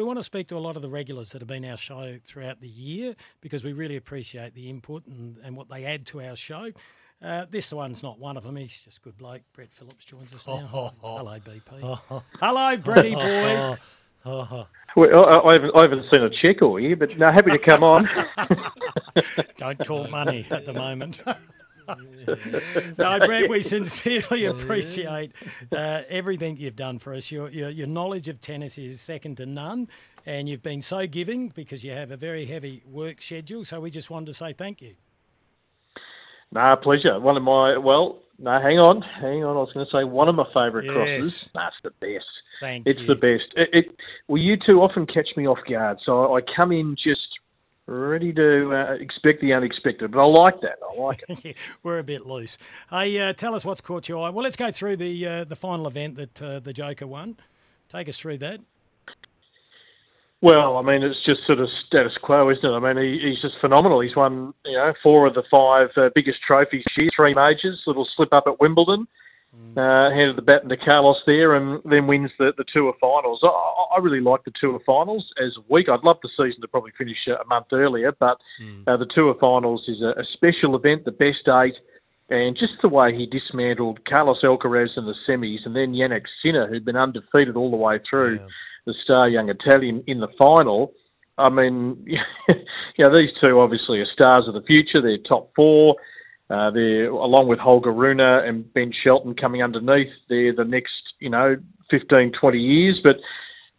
We want to speak to a lot of the regulars that have been our show throughout the year because we really appreciate the input and, and what they add to our show. Uh, this one's not one of them. He's just a good bloke. Brett Phillips joins us now. Oh, oh, Hello, BP. Hello, Bretty boy. Well, I haven't, I haven't seen a check all year, but no, happy to come on. Don't talk money at the moment. no, Brad, we sincerely appreciate uh, everything you've done for us. Your, your, your knowledge of tennis is second to none, and you've been so giving because you have a very heavy work schedule. So we just wanted to say thank you. Nah, pleasure. One of my well, no, hang on, hang on. I was going to say one of my favourite Yes. crosses. That's the best. Thank it's you. the best. It, it, well, you two often catch me off guard, so I come in just ready to uh, expect the unexpected. But I like that. I like it. We're a bit loose. Hey, uh, tell us what's caught your eye. Well, let's go through the uh, the final event that uh, the Joker won. Take us through that. Well, I mean, it's just sort of status quo, isn't it? I mean, he, he's just phenomenal. He's won, you know, four of the five uh, biggest trophies this year, three majors, little slip up at Wimbledon, uh, handed the baton to Carlos there, and then wins the, the Tour finals. I, I really like the Tour of finals as a week. I'd love the season to probably finish a month earlier, but uh, the Tour of finals is a, a special event, the best eight. And just the way he dismantled Carlos Alcaraz in the semis, and then Jannik Sinner, who'd been undefeated all the way through, the star young Italian in the final. I mean, you know, these two obviously are stars of the future. They're top four. Uh, along with Holger Rune and Ben Shelton coming underneath. They're the next, you know, 15, 20 years. But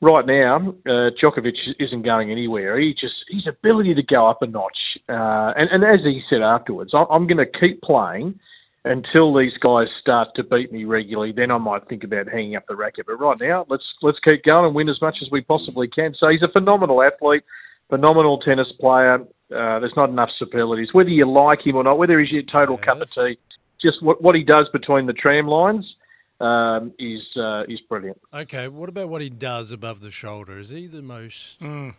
right now, uh, Djokovic isn't going anywhere. He just his ability to go up a notch, uh, and, and as he said afterwards, I- I'm going to keep playing until these guys start to beat me regularly. Then I might think about hanging up the racket. But right now, let's let's keep going and win as much as we possibly can. So he's a phenomenal athlete, phenomenal tennis player. Uh, there's not enough superlatives. Whether you like him or not, whether he's your total cup of tea, just what what he does between the tram lines um, is uh, is brilliant. Okay, what about what he does above the shoulder? Is he the most Mm.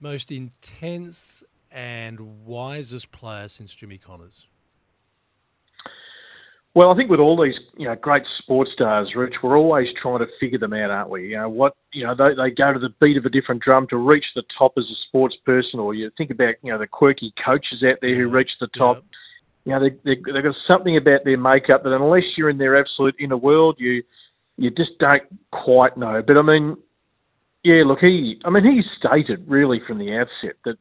most intense and wisest player since Jimmy Connors? Well, I think with all these, you know, great sports stars, Rich, we're always trying to figure them out, aren't we? You know, what, you know, they, they go to the beat of a different drum to reach the top as a sports person, or you think about, you know, the quirky coaches out there who reach the top. You know, they, they, they've got something about their makeup that unless you're in their absolute inner world, you, you just don't quite know. But I mean, yeah, look, he, I mean, he stated really from the outset that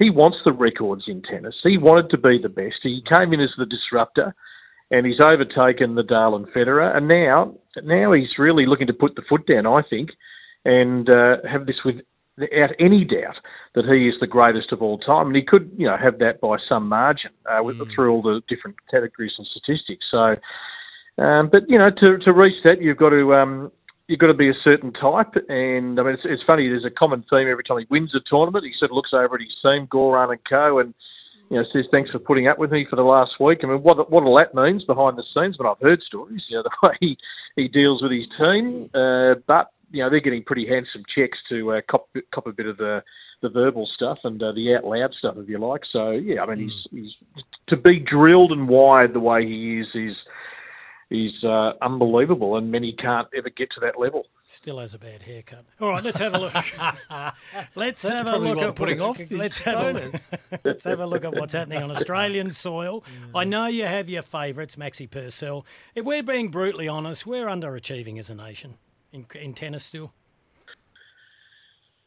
he wants the records in tennis. He wanted to be the best. He came in as the disruptor and he's overtaken Nadal and Federer, and now now he's really looking to put the foot down, I think, and uh, have this without any doubt that he is the greatest of all time, and he could you know have that by some margin uh, with, through all the different categories and statistics. So, um, but you know to to reach that, you've got to. Um, You've got to be a certain type, and I mean it's, it's funny. There's a common theme every time he wins a tournament. He sort of looks over at his team, Goran and Co, and you know, says thanks for putting up with me for the last week. I mean, what what all that means behind the scenes, but I've heard stories, you know, the way he, he deals with his team. Uh, but you know, they're getting pretty handsome checks to uh, cop cop a bit of the the verbal stuff and uh, the out loud stuff, if you like. So yeah, I mean, he's he's to be drilled and wired the way he is is is uh, unbelievable, and many can't ever get to that level. Still has a bad haircut. All right, let's have a look. let's That's have a look at putting off Let's have a look. let's have a look at what's happening on Australian soil. I know you have your favourites, Maxi Purcell. If we're being brutally honest, we're underachieving as a nation in, in tennis still.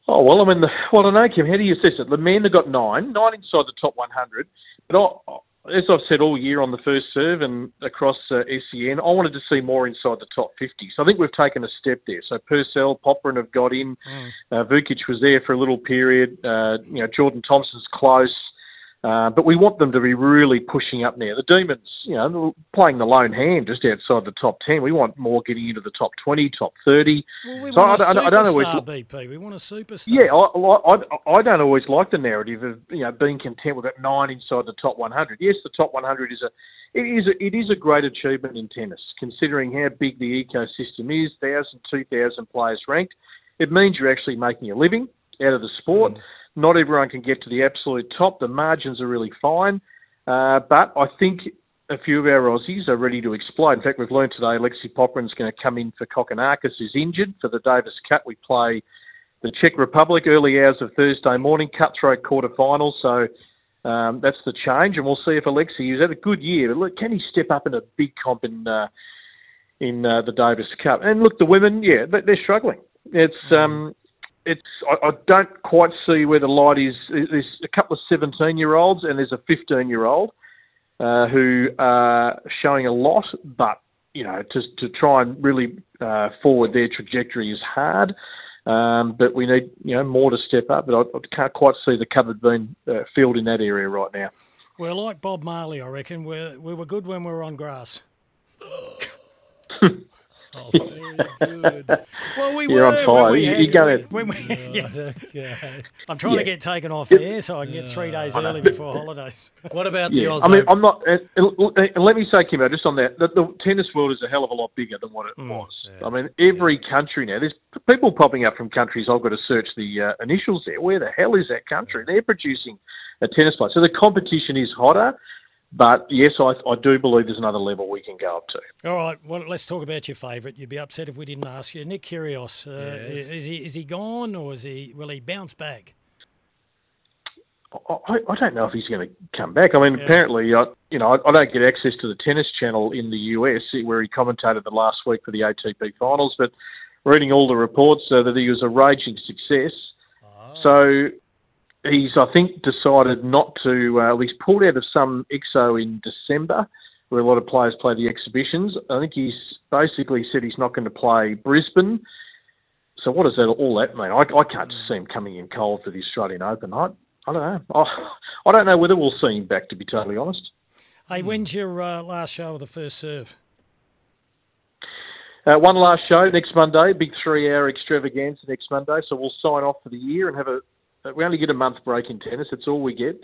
Oh well, I mean, the, well, I know Kim. How do you assess it? The men have got nine, nine inside the top 100. but I, as I've said all year on the first serve and across uh, SEN, I wanted to see more inside the top 50. So I think we've taken a step there. So Purcell, Popyrin have got in. Mm. Uh, Vukic was there for a little period. Uh, you know, Jordan Thompson's close. Uh, but we want them to be really pushing up now. The Demons, you know, playing the lone hand just outside the top 10. We want more getting into the top 20, top 30. Well, we so want I, a superstar, I don't know BP. We want a superstar. Yeah, I, I, I don't always like the narrative of, you know, being content with that nine inside the top 100. Yes, the top 100 is a, it is a, it is a great achievement in tennis, considering how big the ecosystem is, 1,000, 2,000 players ranked. It means you're actually making a living out of the sport. Mm. Not everyone can get to the absolute top. The margins are really fine. Uh, but I think a few of our Aussies are ready to explode. In fact, we've learned today Alexei Popyrin's going to come in for Kokkinakis, who's injured for the Davis Cup. We play the Czech Republic early hours of Thursday morning, cutthroat quarterfinal. So um, that's the change, and we'll see if Alexei has had a good year. But look, can he step up in a big comp in uh, in uh, the Davis Cup? And look, the women, yeah, they're struggling. It's um, it's I, I, don't quite see where the light is. There's a couple of 17 year olds and there's a 15 year old uh, who are showing a lot, but you know to to try and really uh, forward their trajectory is hard. Um, but we need you know more to step up. But I, I can't quite see the cupboard being uh, filled in that area right now. We're like Bob Marley, I reckon. we we were good when we were on grass. Oh, very good. well, we You're were on fire. We you, had, are when we, yeah. okay. I'm trying yeah. to get taken off air so I can get three days early before holidays. What about the Aussie? I mean, I'm not. And let me say, Kimbo, just on that, the, the, tennis world is a hell of a lot bigger than what it mm, was. Yeah. I mean, every country now, there's people popping up from countries. I've got to search the uh, initials there. Where the hell is that country? They're producing a tennis player. So the competition is hotter. But yes, I, I do believe there's another level we can go up to. All right, well, let's talk about your favourite. You'd be upset if we didn't ask you, Nick Kyrgios. Uh, yes. Is he is he gone or is he will he bounce back? I, I don't know if he's going to come back. I mean, yeah. apparently, I, you know, I, I don't get access to the tennis channel in the US where he commentated the last week for the ATP finals, but reading all the reports uh, that he was a raging success. Oh. So he's, I think, decided not to. Uh, he's pulled out of some exo in December, where a lot of players play the exhibitions. I think he's basically said he's not going to play Brisbane. So what does that all that mean? I, I can't just see him coming in cold for the Australian Open. I, I don't know. I, I don't know whether we'll see him back. To be totally honest. Hey, when's your uh, last show of the first serve? Uh, one last show next Monday, big three-hour extravaganza next Monday. So we'll sign off for the year and have a we only get a month break in tennis. That's all we get,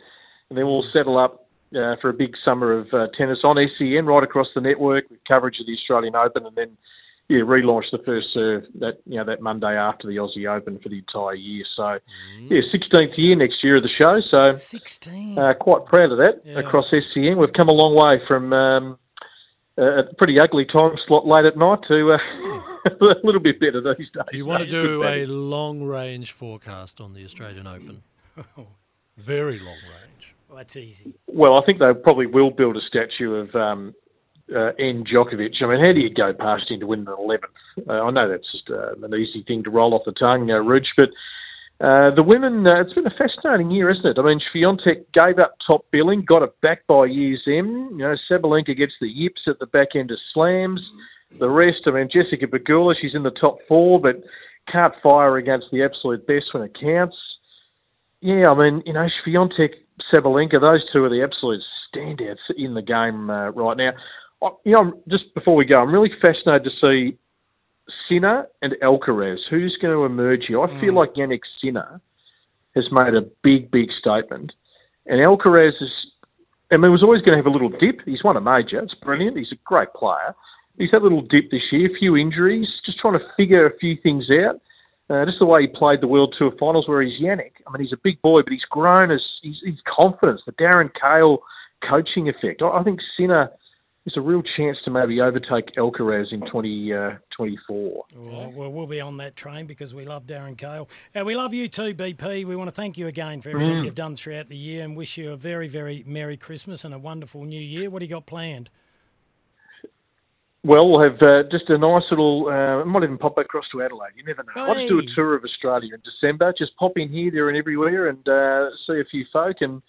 and then we'll settle up uh, for a big summer of uh, tennis on SEN right across the network with coverage of the Australian Open, and then yeah, relaunch the first serve that you know that Monday after the Aussie Open for the entire year. So mm. yeah, sixteenth year next year of the show. So sixteen. Uh, quite proud of that yeah. across SEN. We've come a long way from um, a pretty ugly time slot late at night to. Uh, a little bit better these days. You want to do a long range forecast on the Australian Open? Very long range. Well, that's easy. Well, I think they probably will build a statue of um, uh, N. Djokovic. I mean, how do you go past him to win the 11th? Uh, I know that's just uh, an easy thing to roll off the tongue, uh, Ridge, but uh, the women, uh, it's been a fascinating year, isn't it? I mean, Swiatek gave up top billing, got it back by year's end. You know, Sabalenka gets the yips at the back end of slams. The rest, I mean, Jessica Pegula, she's in the top four, but can't fire against the absolute best when it counts. Yeah, I mean, you know, Swiatek, Sabalenka, those two are the absolute standouts in the game uh, right now. I, you know, just before we go, I'm really fascinated to see Sinner and Alcaraz. Who's going to emerge here? I feel mm. like Jannik Sinner has made a big, big statement, and Alcaraz is. I mean, was always going to have a little dip. He's won a major. It's brilliant. He's a great player he's had a little dip this year, a few injuries, just trying to figure a few things out. Uh, just the way he played the World Tour Finals, where he's Jannik. I mean, he's a big boy, but he's grown as his, confidence, the Darren Cahill coaching effect. I, I think Sinner is a real chance to maybe overtake Alcaraz in 2024. 20, uh, well, well, be on that train because we love Darren Cahill. And we love you too, BP. We want to thank you again for everything mm. you've done throughout the year and wish you a very, very Merry Christmas and a wonderful New Year. What do you got planned? Well, we'll have uh, just a nice little. Uh, I might even pop across to Adelaide. You never know. Hey. I'll do a tour of Australia in December. Just pop in here, there, and everywhere, and uh, see a few folk and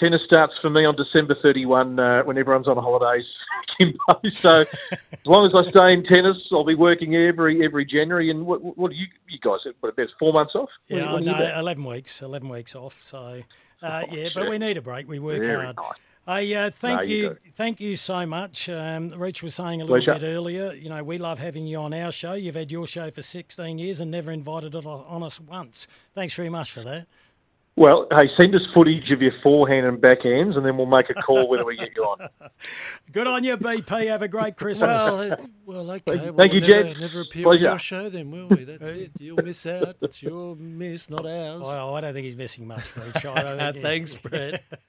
tennis starts for me on December 31 uh, when everyone's on holidays, Kimbo. So as long as I stay in tennis, I'll be working every every January. And what, what do you you guys? What about four months off? Yeah, what, what no, eleven weeks. Eleven weeks off. So uh, oh, yeah, but we need a break. We work Very hard. Nice. Hey, uh, thank No, you you, thank you so much. Um, Reach was saying a little Pleasure. bit earlier. You know, we love having you on our show. You've had your show for 16 years and never invited it on us once. Thanks very much for that. Well, hey, send us footage of your forehand and backhands, and then we'll make a call whether we get you on. Good on you, BP. Have a great Christmas. Well, it- well, okay. Thank- well, thank you, we'll never, gents. never appear Pleasure. on your show then, will we? That's it. You'll miss out. It's your miss, not ours. well, I don't think he's missing much, Reach. I don't think he- Thanks, Brett.